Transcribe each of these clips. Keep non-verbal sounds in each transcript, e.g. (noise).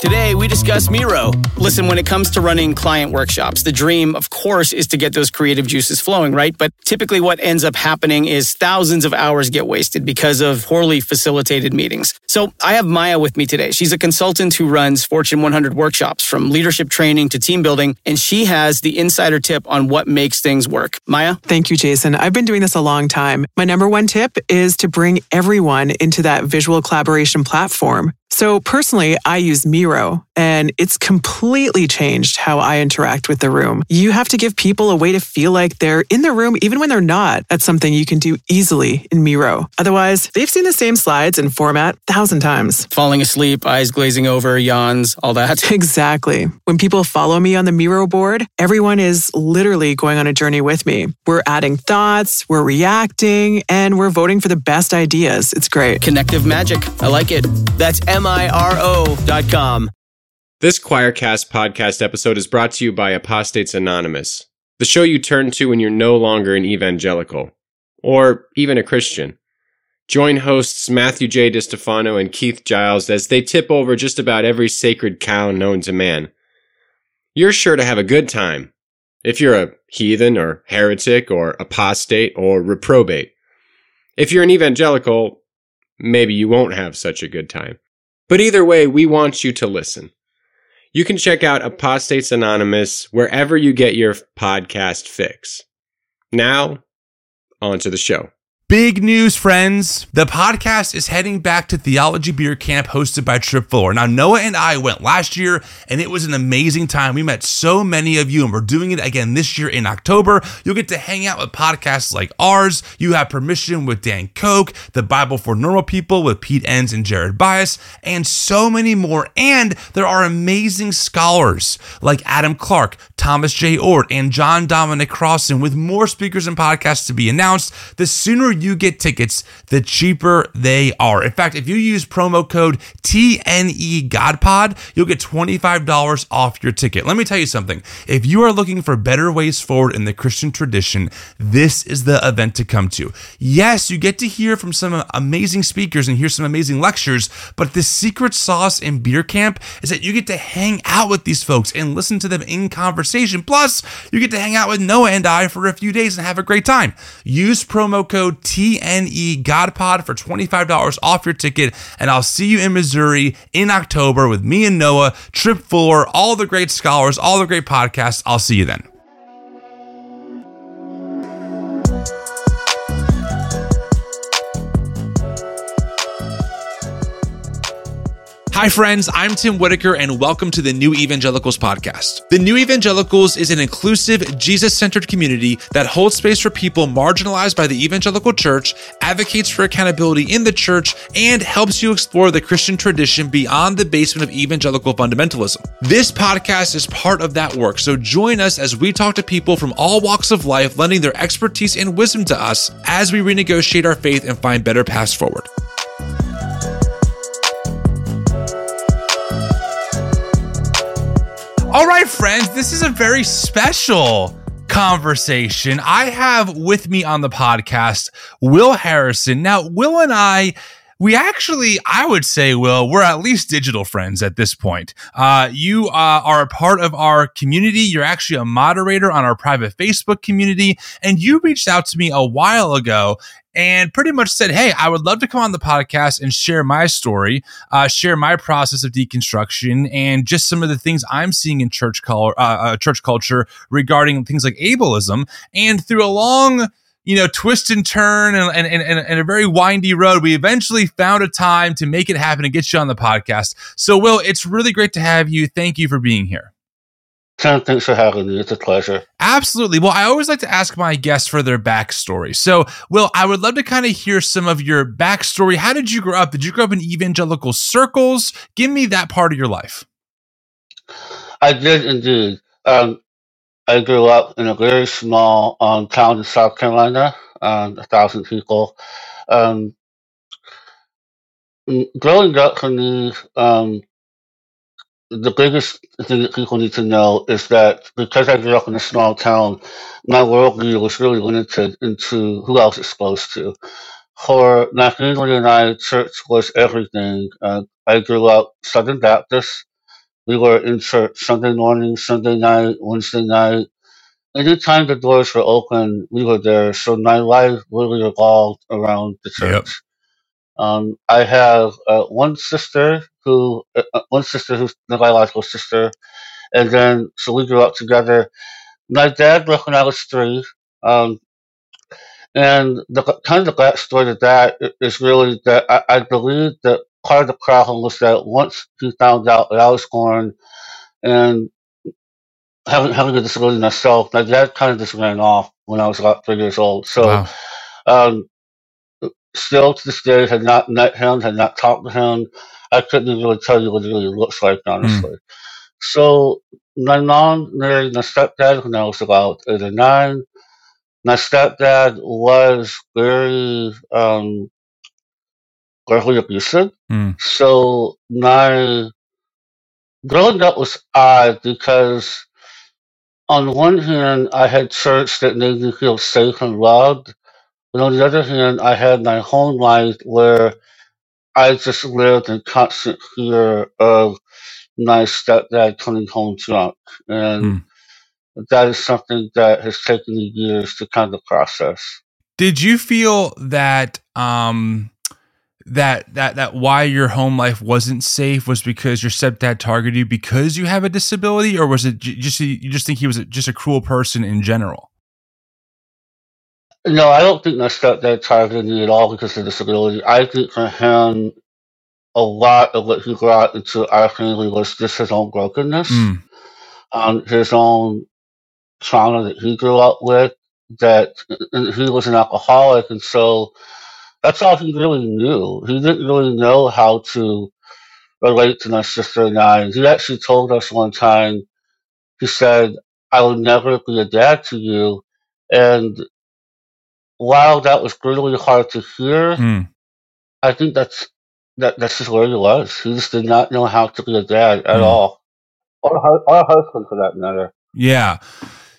Today, we discuss Miro. Listen, when it comes to running client workshops, the dream, of course, is to get those creative juices flowing, right? But typically, what ends up happening is thousands of hours get wasted because of poorly facilitated meetings. So, I have Maya with me today. She's a consultant who runs Fortune 100 workshops from leadership training to team building, and she has the insider tip on what makes things work. Maya? Thank you, Jason. I've been doing this a long time. My number one tip is to bring everyone into that visual collaboration platform. So personally, I use Miro and it's completely changed how I interact with the room. You have to give people a way to feel like they're in the room even when they're not. That's something you can do easily in Miro. Otherwise, they've seen the same slides and format a thousand times. Falling asleep, eyes glazing over, yawns, all that. (laughs) Exactly. When people follow me on the Miro board, everyone is literally going on a journey with me. We're adding thoughts, we're reacting, and we're voting for the best ideas. It's great. Connective magic. I like it. That's M-I-R-O dot com. This Choircast podcast episode is brought to you by Apostates Anonymous, the show you turn to when you're no longer an evangelical, or even a Christian. Join hosts Matthew J. DiStefano and Keith Giles as they tip over just about every sacred cow known to man. You're sure to have a good time if you're a heathen or heretic or apostate or reprobate. If you're an evangelical, maybe you won't have such a good time. But either way, we want you to listen. You can check out Apostates Anonymous wherever you get your podcast fix. Now, on to the show. Big news, friends. The podcast is heading back to Theology Beer Camp hosted by Tripp Fuller. Now, Noah and I went last year, and it was an amazing time. We met so many of you, and we're doing it again this year in October. You'll get to hang out with podcasts like ours. You have permission with Dan Koch, The Bible for Normal People with Pete Enns and Jared Byas, and so many more. And there are amazing scholars like Adam Clark, Thomas J. Oord, and John Dominic Crossan with more speakers and podcasts to be announced. The sooner you get tickets, the cheaper they are. In fact, if you use promo code TNE GodPod, you'll get $25 off your ticket. Let me tell you something. If you are looking for better ways forward in the Christian tradition, this is the event to come to. Yes, you get to hear from some amazing speakers and hear some amazing lectures, but the secret sauce in beer camp is that you get to hang out with these folks and listen to them in conversation. Plus, you get to hang out with Noah and I for a few days and have a great time. Use promo code TNE GodPod for $25 off your ticket. And I'll see you in Missouri in October with me and Noah, Tripp Fuller, all the great scholars, all the great podcasts. I'll see you then. Hi, friends. I'm Tim Whitaker, and welcome to the New Evangelicals podcast. The New Evangelicals is an inclusive, Jesus centered community that holds space for people marginalized by the evangelical church, advocates for accountability in the church, and helps you explore the Christian tradition beyond the basement of evangelical fundamentalism. This podcast is part of that work, so join us as we talk to people from all walks of life, lending their expertise and wisdom to us as we renegotiate our faith and find better paths forward. All right, friends, this is a very special conversation. I have with me on the podcast Will Harrison. Now, Will and I we actually, I would say, Will, we're at least digital friends at this point. Uh, you uh, are a part of our community. You're actually a moderator on our private Facebook community. And you reached out to me a while ago and pretty much said, Hey, I would love to come on the podcast and share my story, uh, share my process of deconstruction, and just some of the things I'm seeing in church, uh, uh, church culture regarding things like ableism. And through a long, you know, twist and turn and, and, and, and, a very windy road, we eventually found a time to make it happen and get you on the podcast. So, Will, it's really great to have you. Thank you for being here. Thanks for having me. It's a pleasure. Absolutely. Well, I always like to ask my guests for their backstory. So, Will, I would love to kind of hear some of your backstory. How did you grow up? Did you grow up in evangelical circles? Give me that part of your life. I did indeed. Um, I grew up in a very small um, town in South Carolina, um, a thousand people. Um, growing up for me, um, the biggest thing that people need to know is that because I grew up in a small town, my worldview was really limited into who I was exposed to. For Nathaniel and I, church was everything. Uh, I grew up Southern Baptist. We were in church Sunday morning, Sunday night, Wednesday night. Anytime the doors were open, we were there. So my life really revolved around the Yep. church. Um, I have uh, one sister who, uh, uh, one sister who's the biological sister, and then so we grew up together. My dad left when I was three, um, and the kind of backstory to that i- really that I, I believe that part of the problem was that once he found out that I was born and having having a disability myself, my dad kind of just ran off when I was about three years old. So Wow. um, still to this day, had not met him, had not talked to him. I couldn't even really tell you what he really looks like, honestly. So my mom married my stepdad when I was about eight or nine. My stepdad was very um, verbally abusive. Mm. So my growing up was odd because on one hand, I had church that made me feel safe and loved. But on the other hand, I had my home life where I just lived in constant fear of my stepdad coming home drunk. And Mm. that is something that has taken me years to kind of process. Did you feel that um that that that why your home life wasn't safe was because your stepdad targeted you because you have a disability, or was it just you just think he was just a cruel person in general? No, I don't think my stepdad targeted me at all because of disability. I think for him, a lot of what he brought into our family was just his own brokenness, Mm. um, his own trauma that he grew up with. That he was an alcoholic, and so that's all he really knew. He didn't really know how to relate to my sister and I. He actually told us one time, he said, I will never be a dad to you. And while that was really hard to hear, Mm. I think that's that that's just where he was. He just did not know how to be a dad at Mm. all. Or or a husband for that matter. Yeah.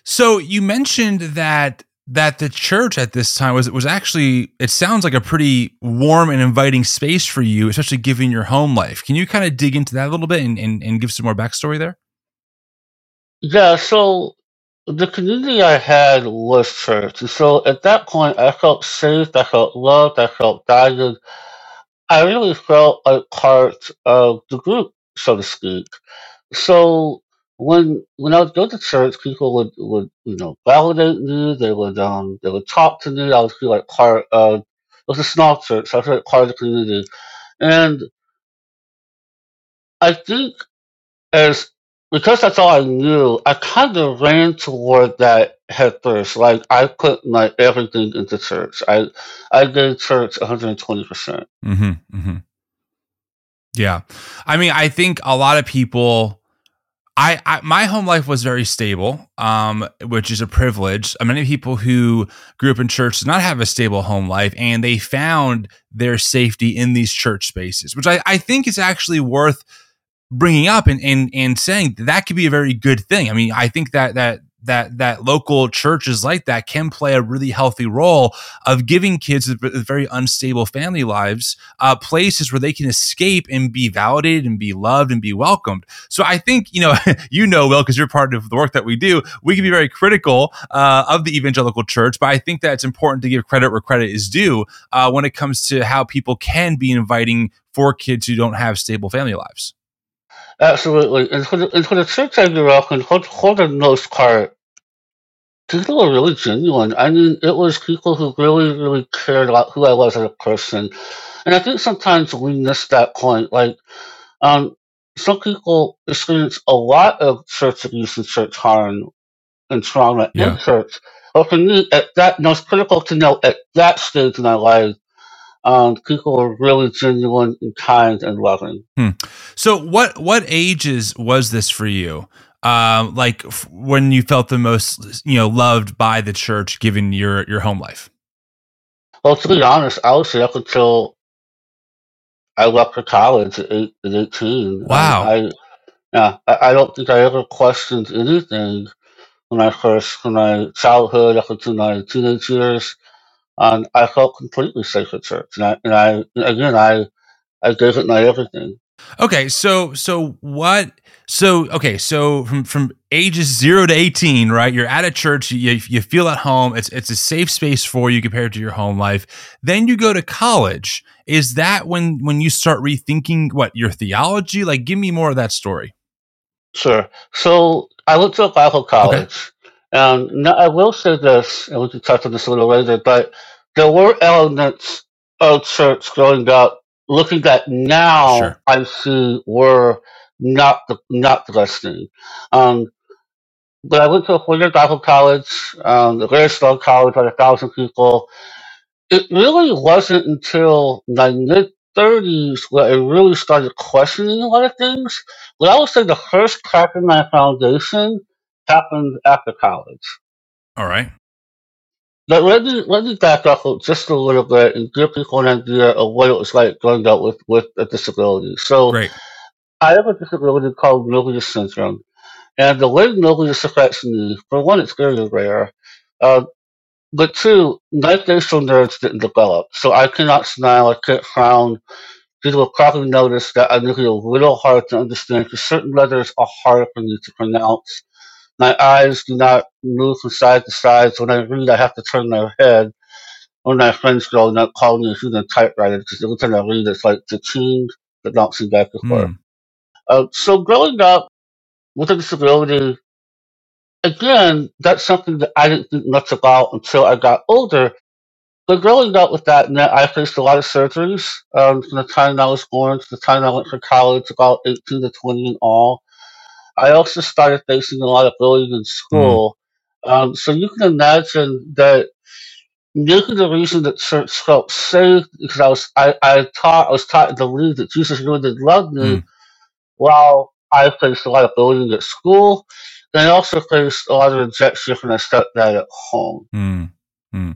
So you mentioned that that the church at this time was was actually it sounds like a pretty warm and inviting space for you, especially given your home life. Can you kind of dig into that a little bit and, and, and give some more backstory there? Yeah, so the community I had was church. So at that point, I felt safe, I felt loved, I felt guided. I really felt like part of the group, so to speak. So when when I would go to church, people would, would you know validate me. They would um they would talk to me. I would feel like part of it was a small church. So I felt like part of the community, and I think as because that's all I knew, I kind of ran toward that head first. Like I put my everything into church. I I gave church 120 percent. Mm-hmm, mm-hmm. Yeah, I mean, I think a lot of people. I, I my home life was very stable, um, which is a privilege. Uh, Many people who grew up in church did not have a stable home life, and they found their safety in these church spaces, which I, I think is actually worth bringing up and, and and saying that, that could be a very good thing. I mean, I think that that that that local churches like that can play a really healthy role of giving kids with very unstable family lives uh, places where they can escape and be validated and be loved and be welcomed. So I think you know (laughs) you know well because you're part of the work that we do. We can be very critical uh, of the evangelical church, but I think that it's important to give credit where credit is due uh, when it comes to how people can be inviting for kids who don't have stable family lives. Absolutely. And for the, and for the church I grew up in, for, for the most part, people were really genuine. I mean, it was people who really, really cared about who I was as a person. And I think sometimes we miss that point. Like, um, some people experience a lot of church abuse and church harm and trauma Yeah. in church. But for me, at that, no, it's critical to know at that stage in my life, um, people were really genuine and kind and loving. So what what ages was this for you? Um, like f- when you felt the most, you know, loved by the church, given your your home life. Well, to be honest, I was there up until I left for college at, eight, at 18. Um, Wow. I, yeah, I, I don't think I ever questioned anything when I first, from my childhood up until my teenage years. Um, I felt completely safe at church. And I, and I again, I, I gave it my everything. Okay, so so what? So okay, so from from ages zero to eighteen, right? You're at a church. You you feel at home. It's it's a safe space for you compared to your home life. Then you go to college. Is that when when you start rethinking what your theology? Like, give me more of that story. Sure. So I went to a Bible college. Um, now I will say this, and we can touch on this a little later, but there were elements of church growing up, looking at now, Sure. I see were not the not the best thing. Um, but I went to a four-year Bible college, um, a very strong college, like a thousand people. It really wasn't until my mid thirties where I really started questioning a lot of things. But I would say the first crack in my foundation happened after college. All right. But let me let me back up just a little bit and give people an idea of what it was like growing up with, with a disability. So Great. I have a disability called Mobius syndrome. And the way Mobius affects me, for one, it's very rare. Uh, but two, my facial nerves didn't develop. So I cannot smile, I can't frown. People will probably notice that I'm a little hard to understand because certain letters are hard for me to pronounce. My eyes do not move from side to side, so when I read, I have to turn my head. One of my friends growing up called me a human typewriter because every time I read, it's like the king that bouncing back and forth. Hmm. Uh, so growing up with a disability, again, that's something that I didn't think much about until I got older. But growing up with that, I faced a lot of surgeries um, from the time I was born to the time I went to college, about 18 to 20 in all. I also started facing a lot of bullying in school. Um, so you can imagine that maybe the reason that church felt safe because I was I, I taught I was taught to believe that Jesus really did love me Mm. while I faced a lot of bullying at school. And I also faced a lot of rejection from my stepdad at home. Hmm. Hmm.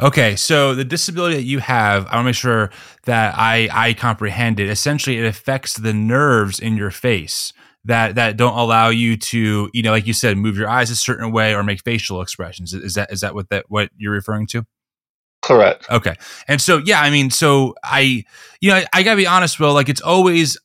Okay, so the disability that you have, I want to make sure that I I comprehend it. Essentially, it affects the nerves in your face that that don't allow you to, you know, like you said, move your eyes a certain way or make facial expressions. Is that is that what that what you're referring to? Correct. Okay. And so, yeah, I mean, so I, you know, I, I gotta be honest, Will, like it's always,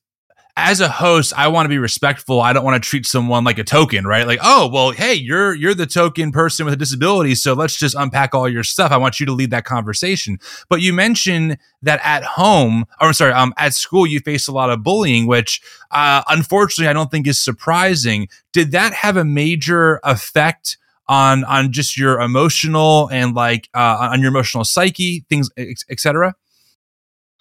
as a host, I want to be respectful. I don't want to treat someone like a token, right? Like, oh, well, hey, you're, you're the token person with a disability. So let's just unpack all your stuff. I want you to lead that conversation. But you mentioned that at home, or I'm sorry, um, at school, you face a lot of bullying, which, uh, unfortunately, I don't think is surprising. Did that have a major effect on on just your emotional and like uh, on your emotional psyche, things, etc.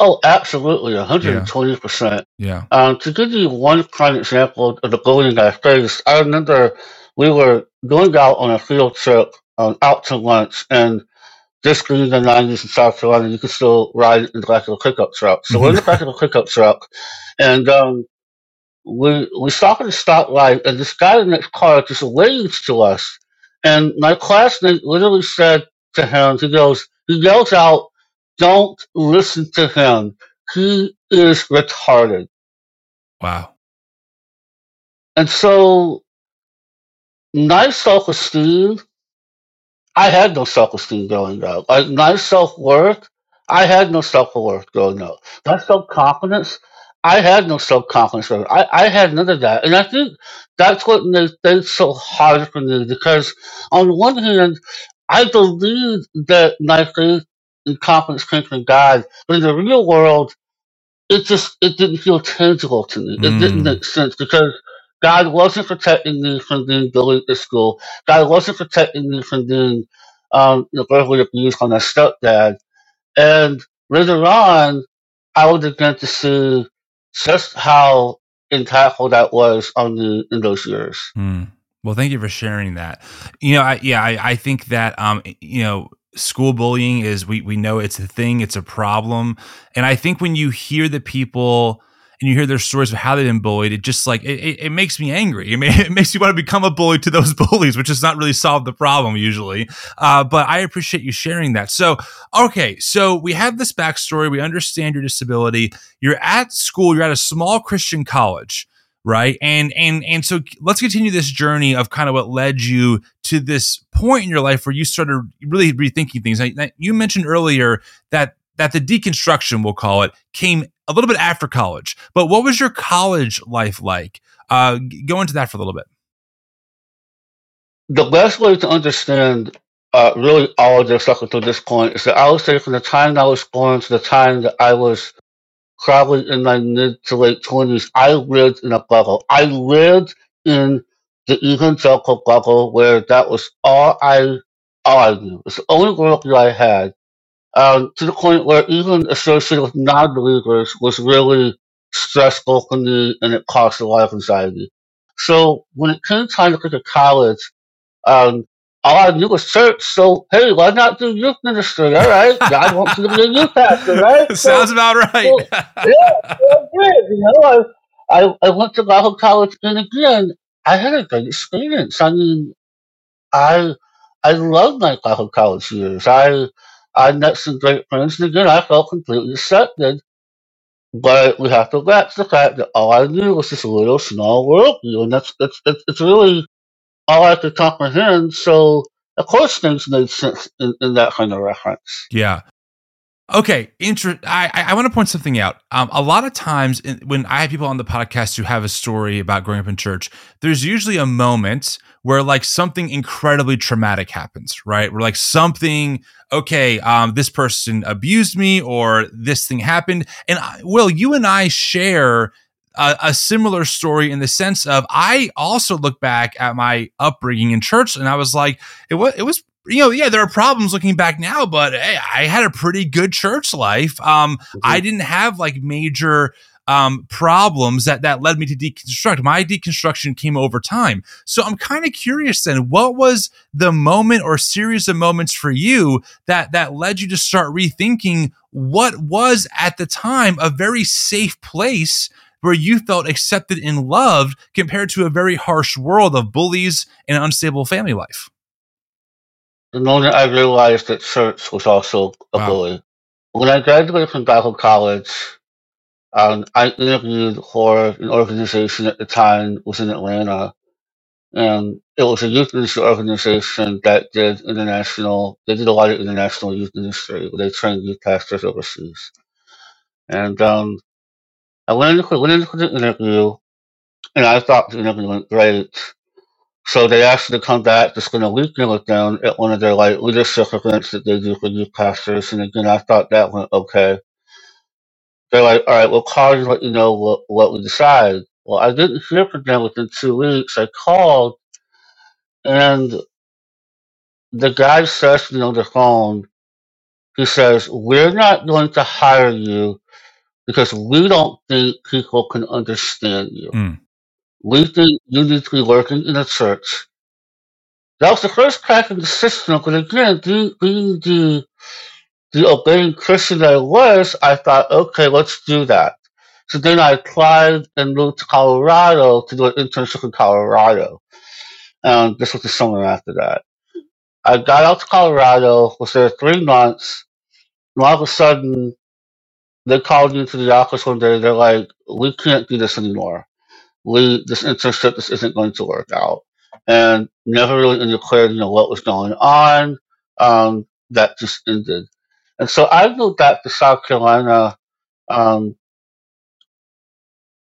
Oh, absolutely, 120%. Yeah. Um, to give you one prime example of the bullying I faced, I remember we were going out on a field trip um, out to lunch, and this being the 90s in South Carolina, you could still ride in the back of a pickup truck. So we're in the back of a pickup truck, and um, we we stop at a stoplight, and this guy in the next car just waves to us. And my classmate literally said to him, he goes, he yells out, "Don't listen to him. He is retarded." Wow. And so, my self esteem, I had no self esteem growing up. Like my self worth, I had no self worth growing up. My self confidence, I had no self confidence. I, I had none of that. And I think that's what made things so hard for me because, on one hand, I believe that my faith and confidence came from God, but in the real world, it just it didn't feel tangible to me. It didn't Mm. make sense because God wasn't protecting me from being bullied at school. God wasn't protecting me from being um, you know, verbally abused by my stepdad. And later on, I would begin to see just how impactful that was on me in those years. Hmm. Well, thank you for sharing that. You know, I, yeah, I, I think that um, you know, school bullying is we we know it's a thing, it's a problem, and I think when you hear the people and you hear their stories of how they've been bullied, it just like it, it, it makes me angry. I mean, (laughs) it makes you want to become a bully to those (laughs) bullies, which does not really solve the problem usually. Uh, but I appreciate you sharing that. So, okay, so we have this backstory. We understand your disability. You're at school. You're at a small Christian college right and and and so let's continue this journey of kind of what led you to this point in your life where you started really rethinking things Now, you mentioned earlier that that the deconstruction, we'll call it, came a little bit after college. But what was your college life like? Uh, go into that for a little bit. The best way to understand uh, really all of this up until this point is that I say from the time that I was born to the time that I was probably in my mid to late 20s, I lived in a bubble. I lived in the evangelical bubble where that was all I all I knew. It's the only worldview I had. Um, to the point where even associated with non-believers was really stressful for me and it caused a lot of anxiety. So when it came time to go to college, um, I knew was church. So hey, why not do youth ministry? All right, God wants you to be a youth pastor, right? Sounds about right. So, yeah, so good. You know, I, I I went to Bible college, and again, I had a great experience. I mean, I I loved my Bible college years. I I met some great friends, and again, I felt completely accepted. But we have to to the fact that all I knew was this little small worldview, and that's that's it's, it's really all I could comprehend. So of course things made sense in, in that kind of reference. Yeah. Okay, inter- I I want to point something out. Um, a lot of times in, when I have people on the podcast who have a story about growing up in church, there's usually a moment where like something incredibly traumatic happens, right? Where like something, okay, um, this person abused me or this thing happened, and I, Will, you and I share a, a, similar story in the sense of I also look back at my upbringing in church and I was like, it was it was you know, yeah, there are problems looking back now, but hey, I had a pretty good church life. Um, mm-hmm. I didn't have like major um, problems that that led me to deconstruct. My deconstruction came over time. So I'm kind of curious then, what was the moment or series of moments for you that that led you to start rethinking what was at the time a very safe place where you felt accepted and loved compared to a very harsh world of bullies and unstable family life? The moment I realized that church was also a wow. bully. When I graduated from Bible college, um, I interviewed for an organization at the time was in Atlanta, and it was a youth ministry organization that did international. They did a lot of international youth ministry. They trained youth pastors overseas, and um, I went into, went into the interview, and I thought the interview went great. So they asked me to come back to spend a weekend with them at one of their like leadership events that they do for youth pastors. And again, I thought that went okay. They're like, all right, we'll call you let you know what, what we decide. Well, I didn't hear from them within two weeks. I called, and the guy says to me on the phone, he says, we're not going to hire you because we don't think people can understand you. Mm. We think you need to be working in a church. That was the first crack in the system, but again, being, the, the obeying Christian that I was, I thought, okay, let's do that. So then I applied and moved to Colorado to do an internship in Colorado. And this was the summer after that. I got out to Colorado, was there three months, and all of a sudden, they called me to the office one day. They're like, "We can't do this anymore. We this internship this isn't going to work out." And never really declared, you know, what was going on. Um, that just ended. And so I moved back to South Carolina, um,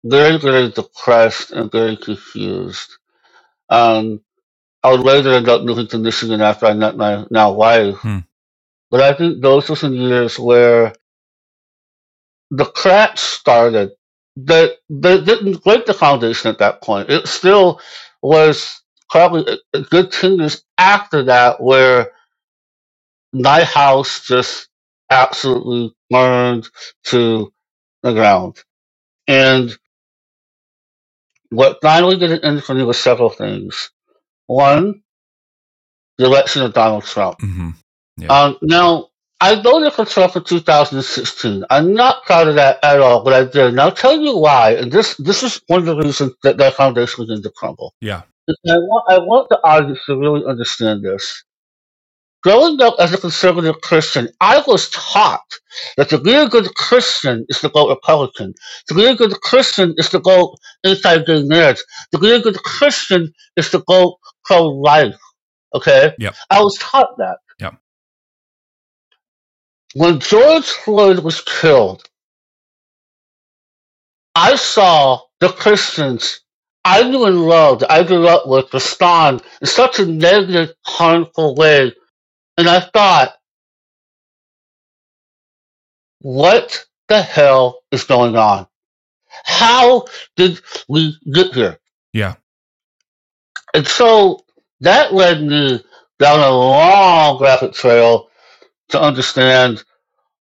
very, very depressed and very confused. Um, I would later end up moving to Michigan after I met my now wife. Hmm. But I think those were some years where the cracks started. They, they didn't break the foundation at that point. It still was probably a, good 10 years after that where my house just absolutely burned to the ground. And what finally did it end for me was several things. One, the election of Donald Trump. Mm-hmm. Yeah. Um, now, I voted for Trump in 2016. I'm not proud of that at all, but I did. And I'll tell you why. And this this is one of the reasons that that foundation began to crumble. Yeah. I want, I want the audience to really understand this. Growing up as a conservative Christian, I was taught that to be a good Christian is to go Republican. To be a good Christian is to go anti-gay marriage. To be a good Christian is to go pro-life. Okay? Yep. I was taught that. When George Floyd was killed, I saw the Christians I knew and loved, I grew up with, respond in such a negative, harmful way. And I thought, what the hell is going on? How did we get here? Yeah. And so that led me down a long rabbit trail to understand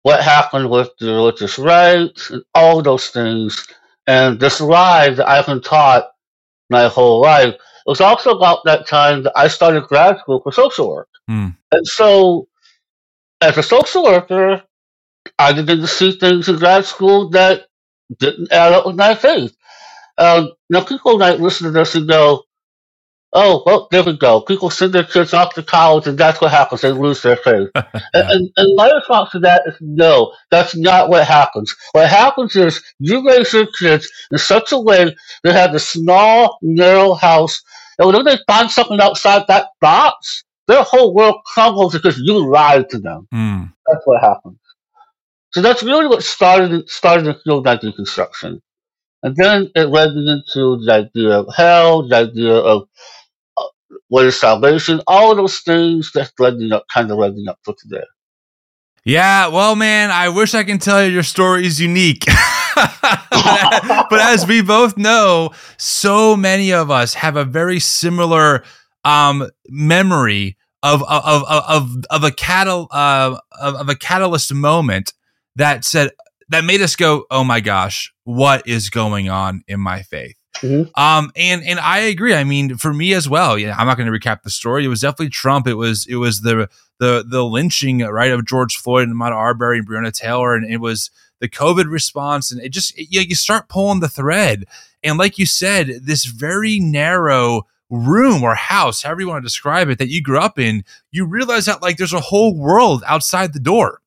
what happened with the religious rights and all those things. And this lie that I've been taught my whole life. It was also about that time that I started grad school for social work. Mm. And so, as a social worker, I began to see things in grad school that didn't add up with my faith. Um, now, people might listen to this and go, oh, well, there we go. People send their kids off to college, and that's what happens. They lose their faith. (laughs) and, and, and my response to that is no, that's not what happens. What happens is you raise your kids in such a way they have a small, narrow house, and when they find something outside that box, their whole world crumbles because you lied to them. Mm. That's what happens. So that's really what started started the field of deconstruction. And then it led me into the idea of hell, the idea of what is salvation, all of those things that led me up, kind of me up to today. Yeah, well, man, I wish I can tell you your story is unique. (laughs) but, but as we both know, so many of us have a very similar um, memory of of of of, of a catal uh, of, of a catalyst moment that said that made us go, "Oh my gosh, what is going on in my faith?" Mhm. Um, and and I agree. I mean, for me as well. Yeah, I'm not going to recap the story. It was definitely Trump. It was it was the the the lynching right of George Floyd and Ahmaud Arbery and Breonna Taylor, and it was the COVID response, and it just it, you, you start pulling the thread, and like you said, this very narrow room or house, however you want to describe it, that you grew up in, you realize that like there's a whole world outside the door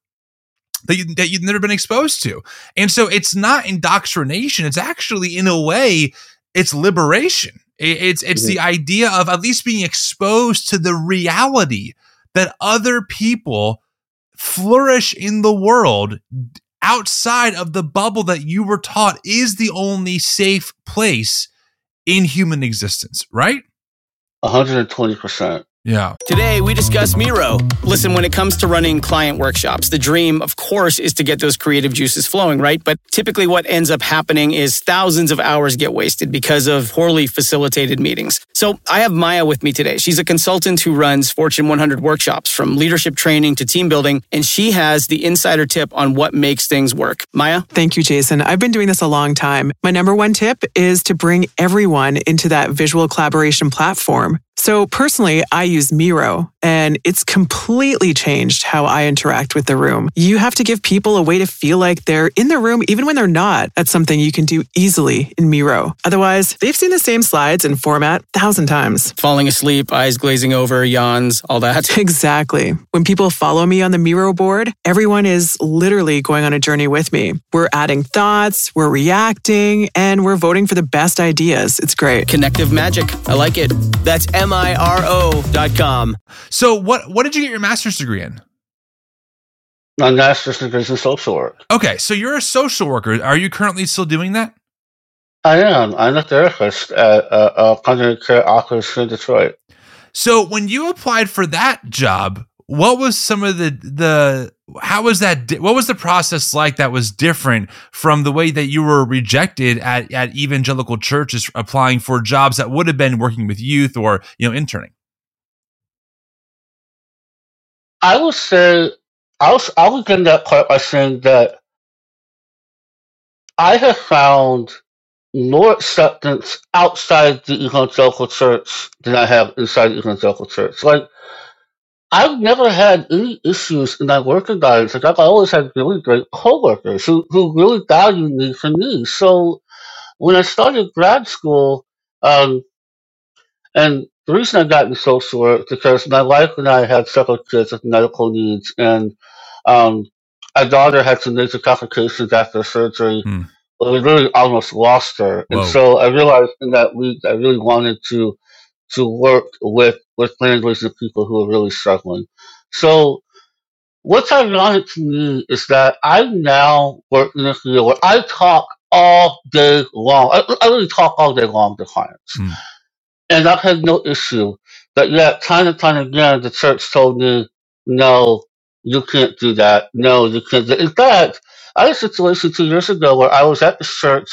that, you, that you've never been exposed to. And so it's not indoctrination. It's actually, in a way, it's liberation. It- It's, it's the idea of at least being exposed to the reality that other people flourish in the world outside of the bubble that you were taught is the only safe place in human existence, right? 120%. Yeah. Today, we discuss Miro. Listen, when it comes to running client workshops, the dream, of course, is to get those creative juices flowing, right? But typically, what ends up happening is thousands of hours get wasted because of poorly facilitated meetings. So, I have Maya with me today. She's a consultant who runs Fortune 100 workshops from leadership training to team building, and she has the insider tip on what makes things work. Maya? Thank you, Jason. I've been doing this a long time. My number one tip is to bring everyone into that visual collaboration platform. So personally, I use Miro and it's completely changed how I interact with the room. You have to give people a way to feel like they're in the room even when they're not. That's something you can do easily in Miro. Otherwise, they've seen the same slides and format a thousand times. Falling asleep, eyes glazing over, yawns, all that. (laughs) Exactly. When people follow me on the Miro board, everyone is literally going on a journey with me. We're adding thoughts, we're reacting, and we're voting for the best ideas. It's great. Connective magic. I like it. That's M I R O dot com. So what what did you get your master's degree in? My master's degree is in social work. Okay, so you're a social worker. Are you currently still doing that? I am. I'm a therapist at uh, uh, primary care office in Detroit. So when you applied for that job, what was some of the the how was that di- what was the process like that was different from the way that you were rejected at at evangelical churches applying for jobs that would have been working with youth or you know interning? I would say i was I'll begin that part by saying that I have found more acceptance outside the evangelical church than I have inside the evangelical church. Like I've never had any issues in my work environment. Like I've always had really great coworkers who who really value me for me. So when I started grad school, um, and the reason I got into social work because my wife and I had several kids with medical needs, and um, our daughter had some major complications after surgery. Hmm. Well, we really almost lost her, and so I realized in that week I really wanted to to work with with families and people who are really struggling. So what's ironic to me is that I now work in a field where I talk all day long. I, I really talk all day long to clients. Hmm. And I've had no issue. But yet, time and time again, the church told me, no, you can't do that. No, you can't. Do In fact, I had a situation two years ago where I was at the church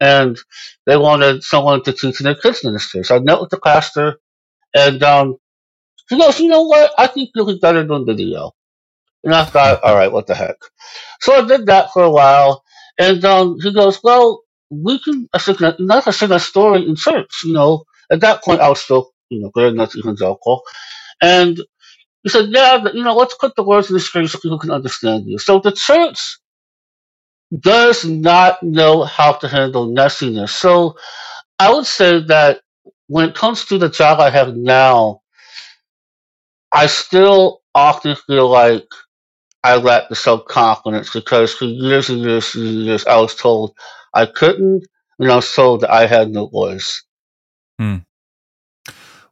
and they wanted someone to teach in their kids ministry. So I met with the pastor and um, he goes, you know what? I think you'll be better doing video. And I thought, all right, what the heck? So I did that for a while. And um, he goes, well, we can I said, not sing a story in church, you know. At that point, I was still, you know, very much evangelical. And he said, yeah, you know, let's put the words in the screen so people can understand you. So the church does not know how to handle messiness. So I would say that when it comes to the job I have now, I still often feel like I lack the self confidence because for years and years and years I was told I couldn't, and I was told that I had no voice. Hmm.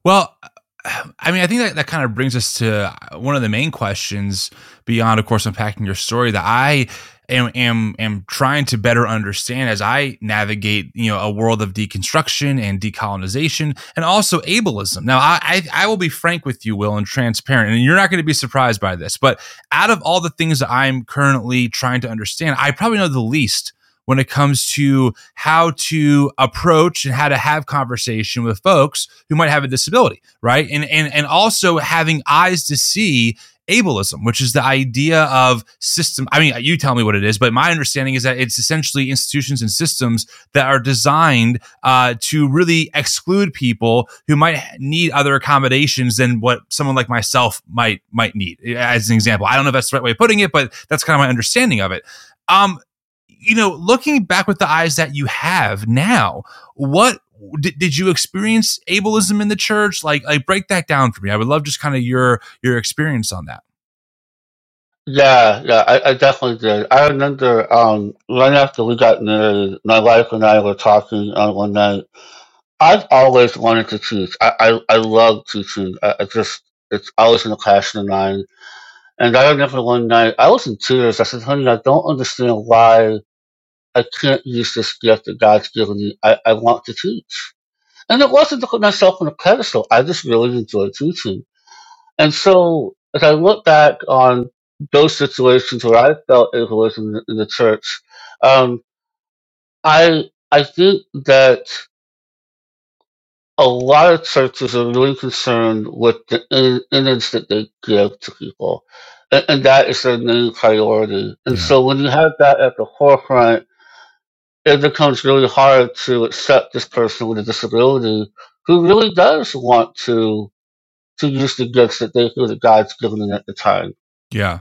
Well, I mean, I think that, that kind of brings us to one of the main questions beyond, of course, unpacking your story that I am, am, am trying to better understand as I navigate, you know, a world of deconstruction and decolonization and also ableism. Now, I, I, I will be frank with you, Will, and transparent, and you're not going to be surprised by this, but out of all the things that I'm currently trying to understand, I probably know the least when it comes to how to approach and how to have conversation with folks who might have a disability, right? And and and also having eyes to see ableism, which is the idea of system. I mean, you tell me what it is, but my understanding is that it's essentially institutions and systems that are designed uh, to really exclude people who might need other accommodations than what someone like myself might might need. As an example, I don't know if that's the right way of putting it, but that's kind of my understanding of it. Um, you know, looking back with the eyes that you have now, what did, did you experience ableism in the church? Like, like break that down for me. I would love just kind of your your experience on that. Yeah, yeah, I, I definitely did. I remember um, right after we got married, my wife and I were talking on one night. I've always wanted to teach. I, I, I love teaching. I, I just, it's always in the passion of mine. And I remember one night, I was in tears. I said, honey, I don't understand why I can't use this gift that God's given me. I, I want to teach. And it wasn't to put myself on a pedestal. I just really enjoy teaching. And so as I look back on those situations where I felt ableism in the, in the church, um, I I think that a lot of churches are really concerned with the in- image that they give to people, and, and that is their main priority. And Yeah. so when you have that at the forefront, it becomes really hard to accept this person with a disability who really does want to to use the gifts that they feel that God's given them at the time. Yeah.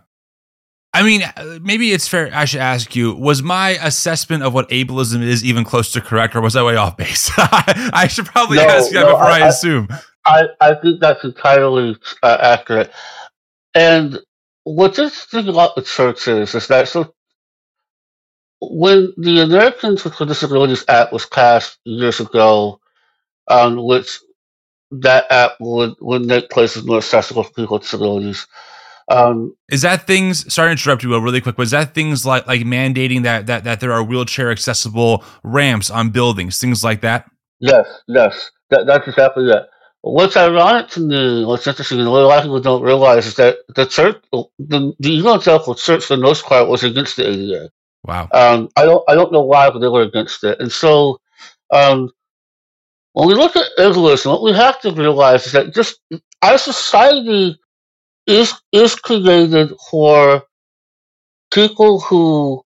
I mean, uh, maybe it's fair. I should ask you: Was my assessment of what ableism is even close to correct, or was I way off base? (laughs) I should probably No, ask you that no, before I, I- I- assume. I, I think that's entirely uh, accurate. And what's interesting about the church is, is that so when the Americans with Disabilities Act was passed years ago, um, which that act would, would make places more accessible for people with disabilities. Um, Is that things? Sorry to interrupt you, Will, really quick. Was that things like like mandating that that that there are wheelchair accessible ramps on buildings, things like that? yes, yes, that, that's exactly that. What's ironic to me, what's interesting, and what a lot of people don't realize is that the church, the, the evangelical church, for the most part, was against the ADA. Wow. Um, I don't I don't know why, but they were against it. And so um, when we look at ableism, what we have to realize is that just our society is is created for people who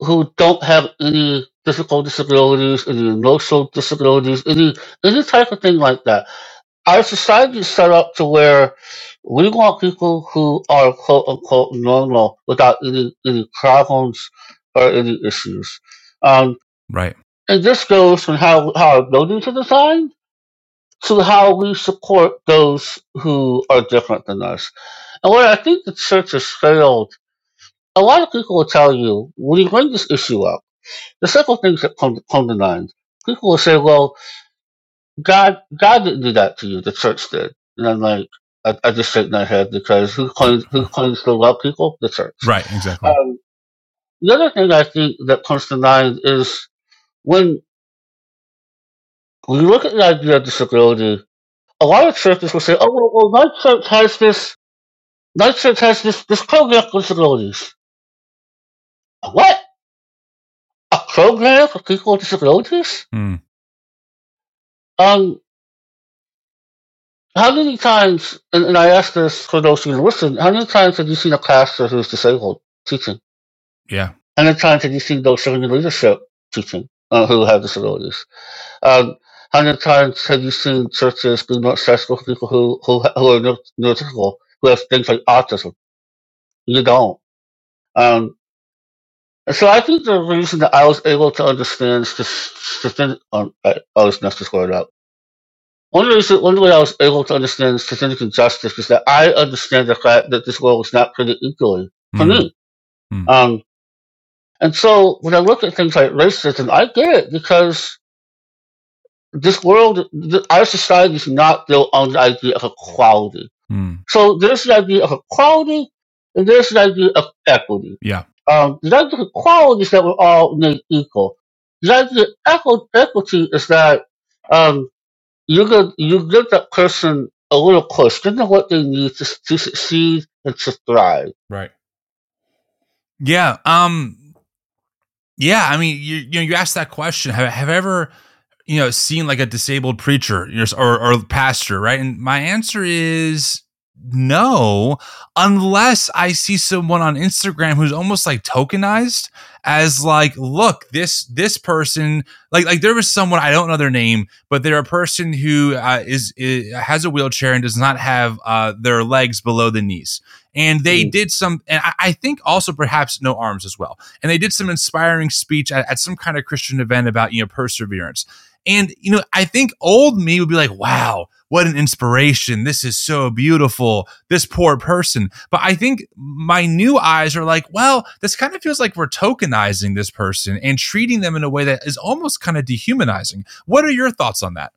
who don't have any physical disabilities, any emotional disabilities, any any type of thing like that. Our society is set up to where we want people who are quote unquote normal without any any problems or any issues. Um, Right. and this goes from how, how our buildings are designed to how we support those who are different than us. And where I think the church has failed, a lot of people will tell you when you bring this issue up, the simple things that come, come to mind. People will say, well, God, God didn't do that to you, the church did. And I'm like, I, I just shake my head because who claims who claims to love people? The church. Right. Exactly. Um, the other thing I think that comes to mind is when when you look at the idea of disability, a lot of churches will say, "Oh, well, well my church has this, my church has this this program for disabilities." A What? A program for people with disabilities? Hmm. Um, how many times, and, and I ask this for those who listen, how many times have you seen a pastor who's disabled teaching? Yeah. How many times have you seen those serving in leadership teaching uh, who have disabilities? Um, how many times have you seen churches be more accessible for people who, who, who are neuro- neurotypical, who have things like autism? You don't. Um, so I think the reason that I was able to understand systemic, um, I always mess this word up. One reason, one way I was able to understand systemic injustice is that I understand the fact that this world is not created equally for Mhm. me. Mm. Um, and so when I look at things like racism, I get it because this world, th- our society is not built on the idea of equality. Hmm. So there's the idea of equality and there's the idea of equity. Yeah. Um, that's the equality that we're all made equal. That's The equi- equity is that um, you give, you give that person a little push, give them what they need to, to succeed and to thrive. Right. Yeah. Um. Yeah. I mean, you you know, you asked that question. Have have ever you know seen like a disabled preacher or or pastor, right? And my answer is no, unless I see someone on Instagram who's almost like tokenized as like, look, this this person like like there was someone I don't know their name, but they're a person who uh, is, is has a wheelchair and does not have uh, their legs below the knees. And they Mhm. did some and I, I think also perhaps no arms as well. And they did some inspiring speech at, at some kind of christian event about you know perseverance. And you know i think old me would be like wow what an inspiration this is so beautiful this poor person but i think my new eyes are like well this kind of feels like we're tokenizing this person and treating them in a way that is almost kind of dehumanizing what are your thoughts on that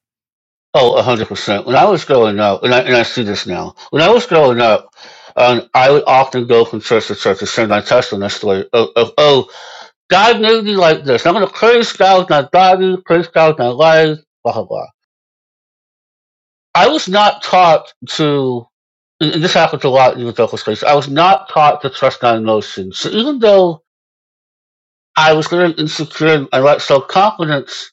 Oh, a hundred percent. When I was growing up, and I, and I see this now, when I was growing up, um, I would often go from church to church to share my testimony story of, of, oh, God made me like this. I'm going to praise God with my praise God with my life, blah, blah, blah. I was not taught to, and this happens a lot in the evangelical space, I was not taught to trust my emotions. So even though I was very insecure and I lacked self confidence,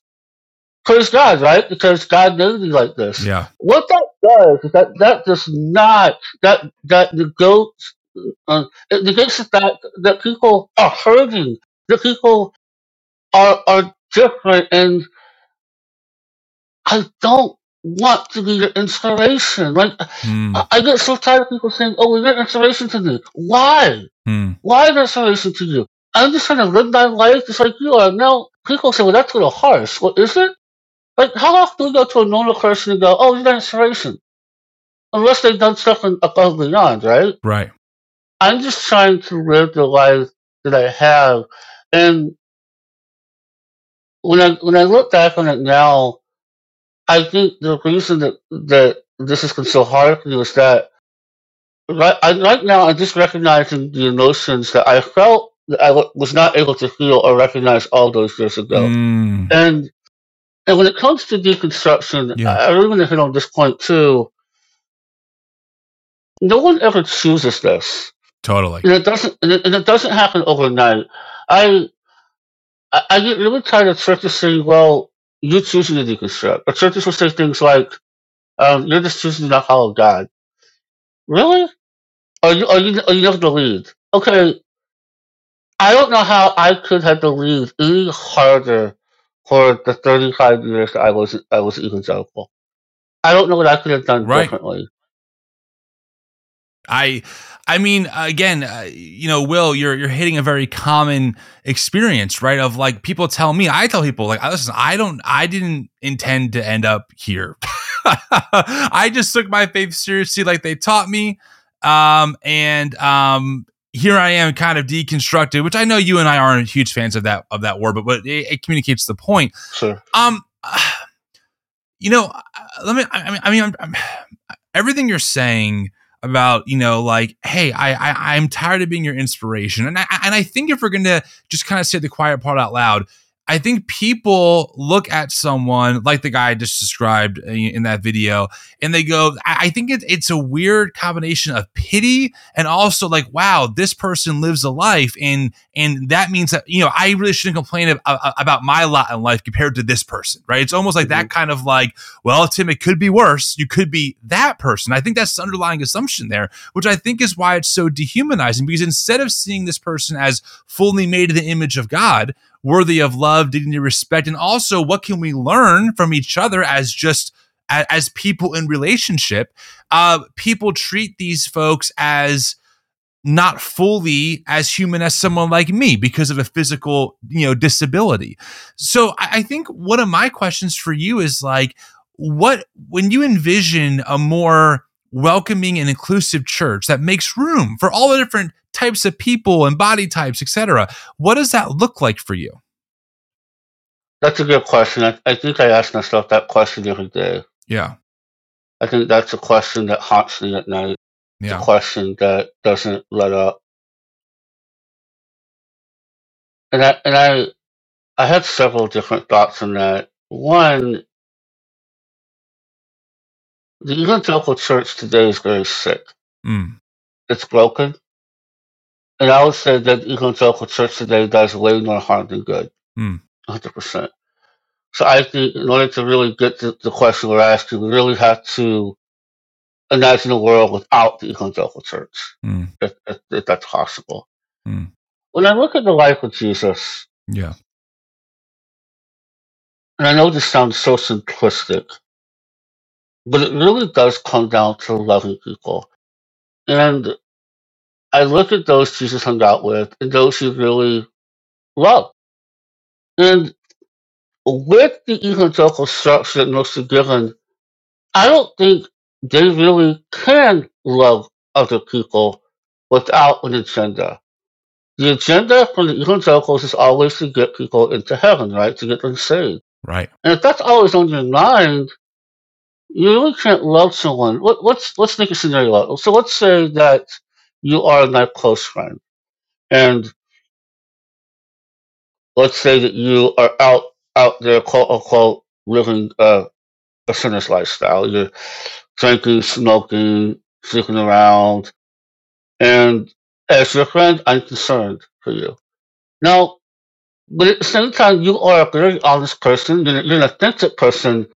praise God, right? Because God made me like this yeah what that does is that that does not that that negates uh, it negates the fact that people are hurting, that people are are different, and I don't want to be your inspiration. Like Hmm. I, get so tired of people saying, "Oh, you're inspiration to me." Why? Hmm. Why an inspiration to you? I'm just trying to live my life just like you are. Now people say, "Well, that's a little harsh." What is it? Like, how often do you go to a normal person and go, "Oh, you're an inspiration," unless they've done stuff in- above and beyond, right? right I'm just trying to live the life that I have, and when I when I look back on it now, I think the reason that that this has been so hard for me is that right I, right now I'm just recognizing the emotions that I felt that I was not able to feel or recognize all those years ago, Hmm. and and when it comes to deconstruction, Yeah. I I really want to hit on this point too. No one ever chooses this. totally and it doesn't and it, and it doesn't happen overnight. I, I I get really tired of churches saying, "Well, you're choosing to deconstruct." Or churches will say things like, um, "You're just choosing to not follow God." Really? Are you are you are you never believed? Okay, I don't know how I could have believed any harder for the 35 years that I was I was evangelical. I don't know what I could have done Right. differently. I I mean again uh, you know Will you're you're hitting a very common experience right of like people tell me I tell people like listen I don't I didn't intend to end up here (laughs) I just took my faith seriously like they taught me um and um here I am kind of deconstructed which I know you and I aren't huge fans of that of that word but but it, it communicates the point Sure. um, (sighs) you know, let me. I mean, I mean, I'm, I'm, (sighs) everything you're saying about you know like hey I, I i'm tired of being your inspiration. And i and i think if we're gonna just kind of say the quiet part out loud I think people look at someone like the guy I just described in that video and they go, I think it, it's a weird combination of pity and also like, wow, this person lives a life. And, and that means that, you know, I really shouldn't complain about, about my lot in life compared to this person, right? It's almost like mm-hmm. that kind of like, well, Tim, it could be worse. You could be that person. I think that's the underlying assumption there, which I think is why it's so dehumanizing because instead of seeing this person as fully made in the image of God, worthy of love, dignity, respect, and also what can we learn from each other as just as, people in relationship? Uh, people treat these folks as not fully as human as someone like me because of a physical, you know, disability. So I, I think one of my questions for you is like, what when you envision a more welcoming and inclusive church that makes room for all the different types of people and body types, etc. What does that look like for you? That's a good question. I, I think I ask myself that question every day. Yeah. I think that's a question that haunts me at night. Yeah. It's a question that doesn't let up. And I and I I had several different thoughts on that. One, the evangelical church today is very sick. Mm. It's broken. And I would say that evangelical church today does way more harm than good. Mm. 100%. So I think in order to really get to the question we're asking, we really have to imagine a world without the evangelical church, mm. if, if, if, that's possible. Mm. When I look at the life of Jesus, yeah, and I know this sounds so simplistic, but it really does come down to loving people. And I look at those Jesus hung out with and those he really loved. And with the evangelical structure that most are given, I don't think they really can love other people without an agenda. The agenda from the evangelicals is always to get people into heaven, right? To get them saved. Right. And if that's always on your mind, you really can't love someone. Let, let's let's make a scenario. So let's say that you are my close friend, and let's say that you are out out there, quote unquote, living uh, a sinner's lifestyle. You're drinking, smoking, sleeping around, and as your friend, I'm concerned for you. Now, but at the same time, you are a very honest person. You're an authentic person,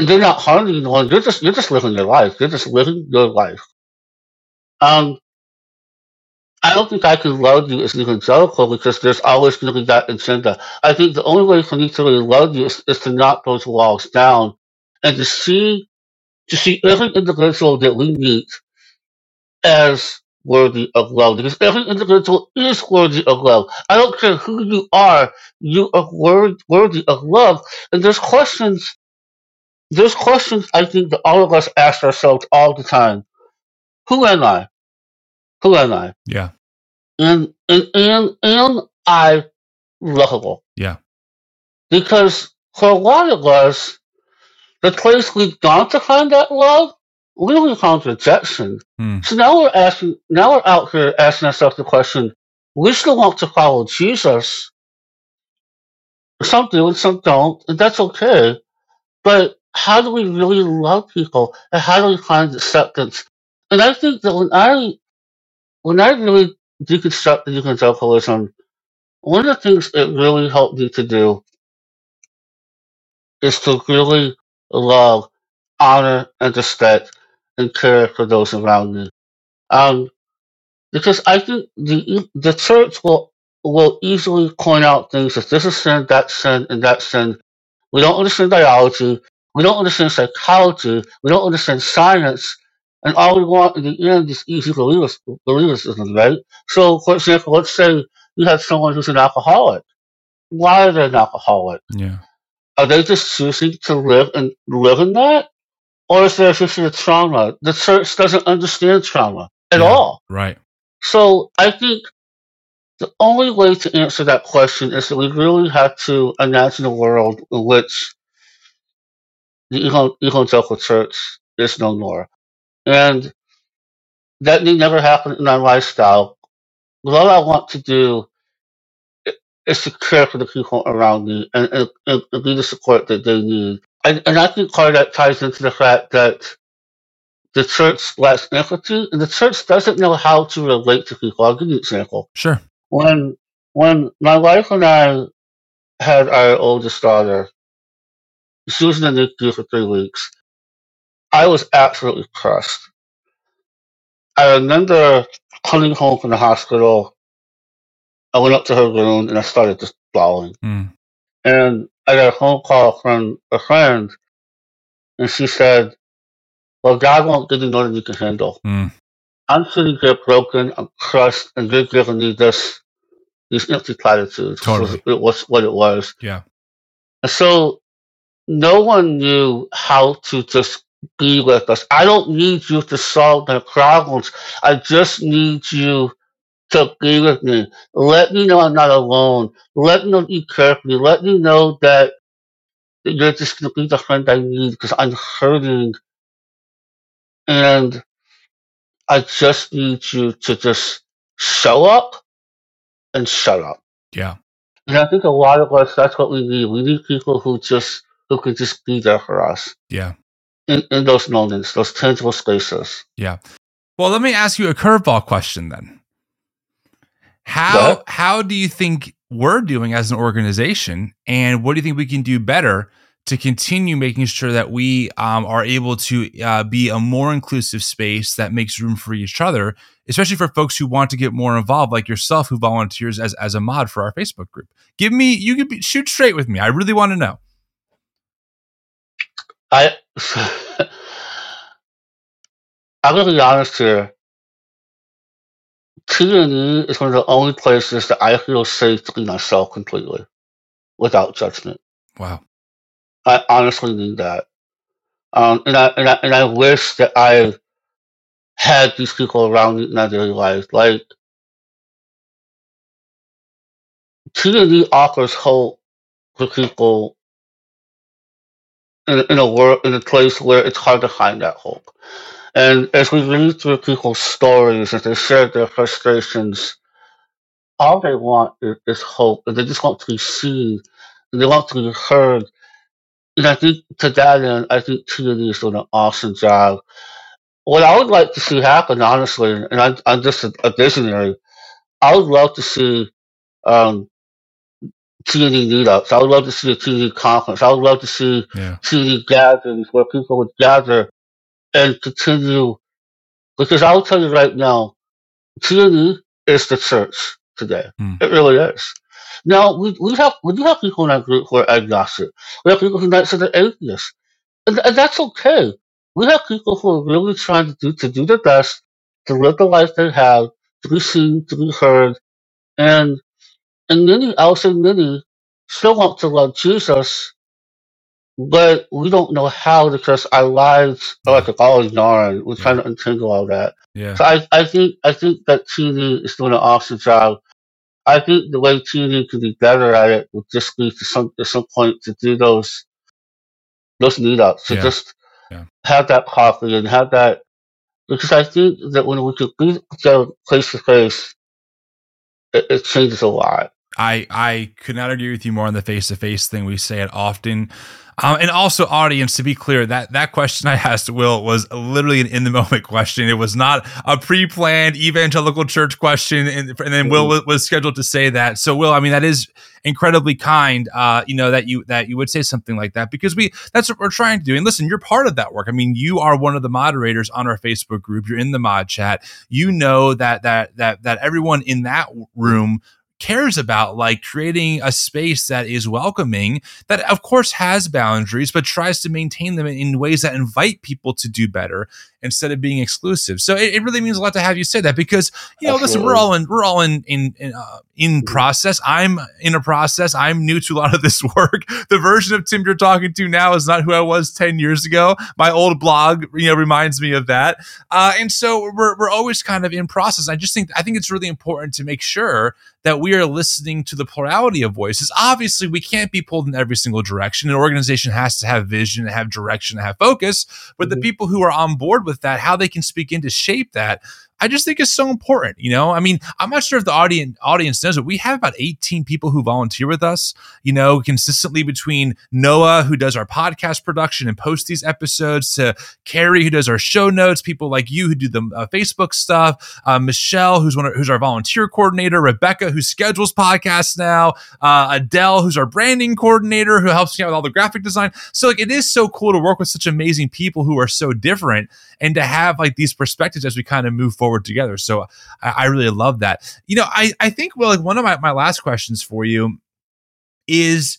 you're not harming anyone. You're just you're just living your life. You're just living your life. Um, I don't think I can love you as an evangelical because there's always going to be that agenda. I think the only way for me to really love you is, is to knock those walls down and to see to see every individual that we meet as worthy of love. Because every individual is worthy of love. I don't care who you are, you are wor- worthy of love. And there's questions there's questions I think that all of us ask ourselves all the time. Who am I? Who am I? Yeah and and and, and I lovable. Yeah. Because for a lot of us, the place we've gone to find that love, we only found rejection. Hmm. So now we're asking, now we're out here asking ourselves the question: We still want to follow Jesus. Some do and some don't, and that's okay. But how do we really love people, and how do we find acceptance? And I think that when I when I really deconstruct the evangelicalism, one of the things it really helped me to do is to really love, honor, and respect and care for those around me. Um, because I think the the church will will easily point out things as this is sin, that sin, and that sin. We don't understand biology. We don't understand psychology. We don't understand science. And all we want in the end is easy believers, believers, right? So, for example, let's say you have someone who's an alcoholic. Why are they an alcoholic? Yeah. Are they just choosing to live and live in that? Or is there just a trauma? The church doesn't understand trauma at yeah, all. Right. So I think the only way to answer that question is that we really have to imagine a world in which the evangelical church is no more. And that may never happen in our lifestyle. But all I want to do is to care for the people around me and, and, and be the support that they need. And, and I think part of that ties into the fact that the church lacks empathy, and the church doesn't know how to relate to people. I'll give you an example. Sure. When when my wife and I had our oldest daughter, she was in the NICU for three weeks. I was absolutely crushed. I remember coming home from the hospital. I went up to her room and I started just bawling. Mm. And I got a phone call from a friend, and she said, Well, God won't give you more than you can handle. Mm. I'm sitting here broken, I'm crushed, and you're giving me this, these empty platitudes. Totally. It was what it was. Yeah. And so no one knew how to just be with us. I don't need you to solve my problems. I just need you to be with me. Let me know I'm not alone. Let me know you care for me. Let me know that, you're just going to be the friend I need because I'm hurting. And I just need you to just show up and shut up. Yeah. And I think a lot of us, that's what we need. We need people who just, who can just be there for us Yeah. in, in those moments, those tangible spaces. Yeah. Well, let me ask you a curveball question then. How ahead. how do you think we're doing as an organization, and what do you think we can do better to continue making sure that we um, are able to uh, be a more inclusive space that makes room for each other, especially for folks who want to get more involved, like yourself, who volunteers as as a mod for our Facebook group. Give me you can be, shoot straight with me. I really want to know. I, (laughs) I'm to be honest here. TNE is one of the only places that I feel safe to be myself completely without judgment. Wow. I honestly need that. Um, and I, and I, and I wish that I had these people around me in my daily life. Like, TNE offers hope for people in, in a world, in a place where it's hard to find that hope. And as we read through people's stories, as they share their frustrations, all they want is, is hope, and they just want to be seen, and they want to be heard. And I think to that end, I think TNE is doing an awesome job. What I would like to see happen, honestly, and I'm, I'm just a, a visionary, I would love to see um, TNE meetups. I would love to see a TNE conference. I would love to see Yeah. TNE gatherings where people would gather and continue. Because I'll tell you right now, TNE is the church today. Hmm. It really is. Now we, we have we do have people in our group who are agnostic. We have people who might say they're atheists, and, and that's okay. We have people who are really trying to do to do their best to live the life they have, to be seen, to be heard, and and many, I'll many, still want to love Jesus, but we don't know how because our lives are like a ball of yarn. We're trying to untangle all that. Yeah. So I, I think I think that TNE is doing an awesome job. I think the way TNE could be better at it would just be to some at some point to do those those meetups to Yeah. just Yeah. have that coffee and have that because I think that when we could be together face to face, it it changes a lot. I I could not agree with you more on the face to face thing. We say it often. Um, and also, audience, to be clear, that that question I asked Will was literally an in the moment question. It was not a pre planned evangelical church question, and, and then Will was, was scheduled to say that. So, Will, I mean, that is incredibly kind. Uh, you know that you that you would say something like that because we that's what we're trying to do. And listen, you're part of that work. I mean, you are one of the moderators on our Facebook group. You're in the mod chat. You know that that that that everyone in that room cares about like creating a space that is welcoming that of course has boundaries but tries to maintain them in ways that invite people to do better instead of being exclusive. So it, it really means a lot to have you say that because you know listen we're all in we're all in in in, uh, in process. I'm in a process. I'm new to a lot of this (laughs) work. The version of tim you're talking to now is not who i was 10 years ago. My old blog you know reminds me of that. Uh, and so we're, we're always kind of in process. I just think i think it's really important to make sure that we are listening to the plurality of voices. Obviously, we can't be pulled in every single direction. An organization has to have vision, have direction, have focus. But mm-hmm. the people who are on board with that, how they can speak in to shape that, I just think is so important. You know, I mean, I'm not sure if the audience audience knows it. We have about 18 people who volunteer with us. You know, consistently between Noah, who does our podcast production and posts these episodes, to Carrie, who does our show notes, people like you who do the uh, Facebook stuff, uh, Michelle, who's one of, who's our volunteer coordinator, Rebecca, who schedules podcasts now, uh, Adele, who's our branding coordinator, who helps me out with all the graphic design. So like, it is so cool to work with such amazing people who are so different, and to have like these perspectives as we kind of move forward forward together. So I, I really love that. You know, I, I think, well, like one of my, my last questions for you is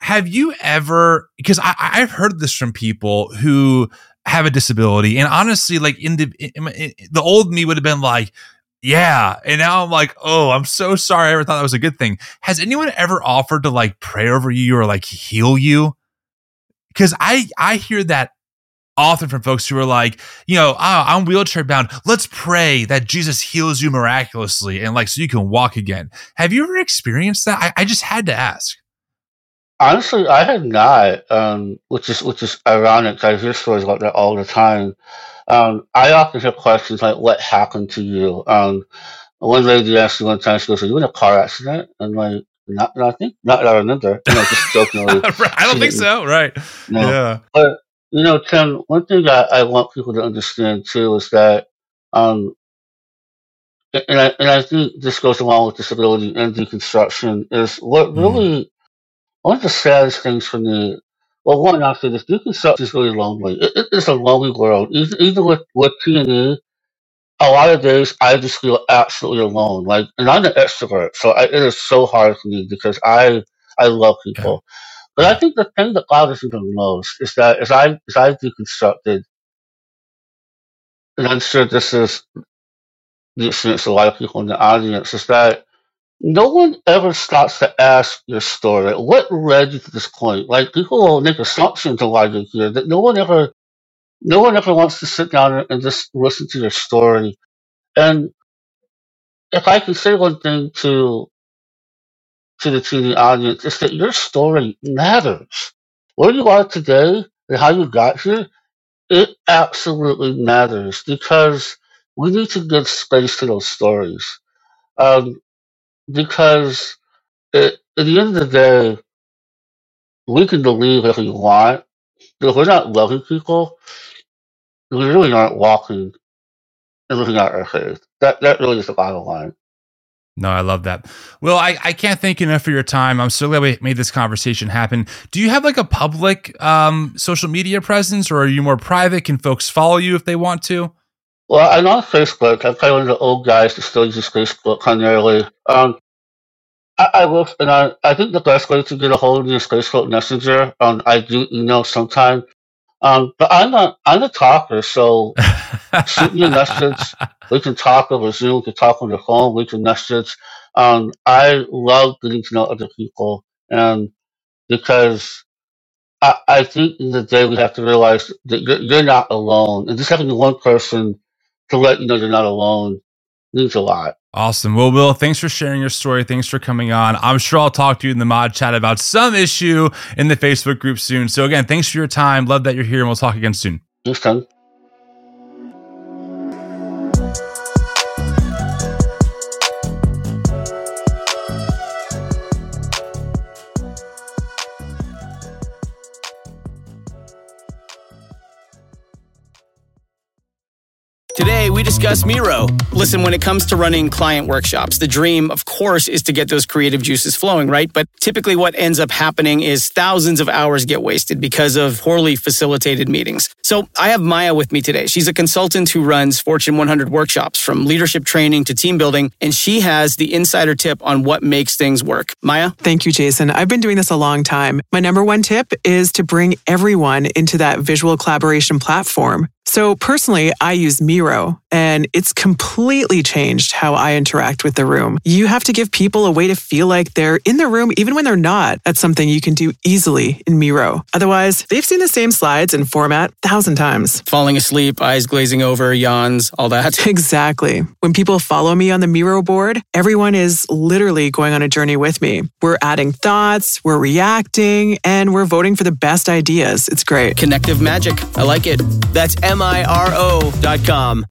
have you ever, because I, I've heard this from people who have a disability. And honestly, like in the, in, in, the old me would have been like, yeah. And now I'm like, oh, I'm so sorry. I ever thought that was a good thing. Has anyone ever offered to like pray over you or like heal you? Cause I, I hear that often from folks who are like, you know, oh, I'm wheelchair bound. Let's pray that Jesus heals you miraculously and like so you can walk again. Have you ever experienced that? I, I just had to ask. Honestly, I have not, um, which is which is ironic. Because I hear stories like that all the time. Um, I often hear questions like, "What happened to you?" Um, one lady asked me one time, she goes, "Are you in a car accident?" And like, not that I think, not that I remember. You know, just jokingly. (laughs) I don't think so. Right? No. Yeah. But you know, Tim, one thing I, I want people to understand too is that, um, and I, and I think this goes along with disability and deconstruction, is what mm-hmm. really, one of the saddest things for me, well, one, after this, deconstruction is really lonely. It, it is a lonely world. Even, even with, with TNE, a lot of days I just feel absolutely alone. Like, and I'm an extrovert, so I, it is so hard for me because I, I love people. But I think the thing that bothers me the most is that as I as I deconstructed, and I'm sure this is the experience of a lot of people in the audience, is that no one ever stops to ask your story. What led you to this point? Like people will make assumptions of why you're here. That no one ever, no one ever wants to sit down and just listen to your story. And if I can say one thing to to the TNE audience is that your story matters. Where you are today and how you got here, it absolutely matters because we need to give space to those stories. Um, because it, at the end of the day, we can believe if we want, but if we're not loving people, we really aren't walking and living out our faith. That that really is the bottom line. No, I love that. Well, I, I can't thank you enough for your time. I'm so glad we made this conversation happen. Do you have like a public um, social media presence or are you more private? Can folks follow you if they want to? Well, I'm on Facebook. I'm kind of one of the old guys that still uses Facebook primarily. Um, I, I will, and I, I think the best way to get a hold of me is Facebook Messenger. Um, I do email sometimes. Um, but I'm a I'm a talker, so (laughs) shoot me a message. We can talk over Zoom. We can talk on the phone. We can message. Um, I love getting to know other people, and because I, I think in the day we have to realize that you're, you're not alone, and just having one person to let you know you're not alone means a lot. Awesome. Well, Will, thanks for sharing your story. Thanks for coming on. I'm sure I'll talk to you in the mod chat about some issue in the Facebook group soon. So, again, thanks for your time. Love that you're here, and we'll talk again soon. Thanks, Tom. We discuss Miro. Listen, when it comes to running client workshops, the dream, of course, is to get those creative juices flowing, right? But typically, what ends up happening is thousands of hours get wasted because of poorly facilitated meetings. So, I have Maya with me today. She's a consultant who runs Fortune 100 workshops from leadership training to team building, and she has the insider tip on what makes things work. Maya? Thank you, Jason. I've been doing this a long time. My number one tip is to bring everyone into that visual collaboration platform. So, personally, I use Miro and it's completely changed how I interact with the room. You have to give people a way to feel like they're in the room even when they're not. That's something you can do easily in Miro. Otherwise, they've seen the same slides and format a thousand times. Falling asleep, eyes glazing over, yawns, all that. (laughs) Exactly. When people follow me on the Miro board, everyone is literally going on a journey with me. We're adding thoughts, we're reacting, and we're voting for the best ideas. It's great. Connective magic. I like it. That's M I R O dot com.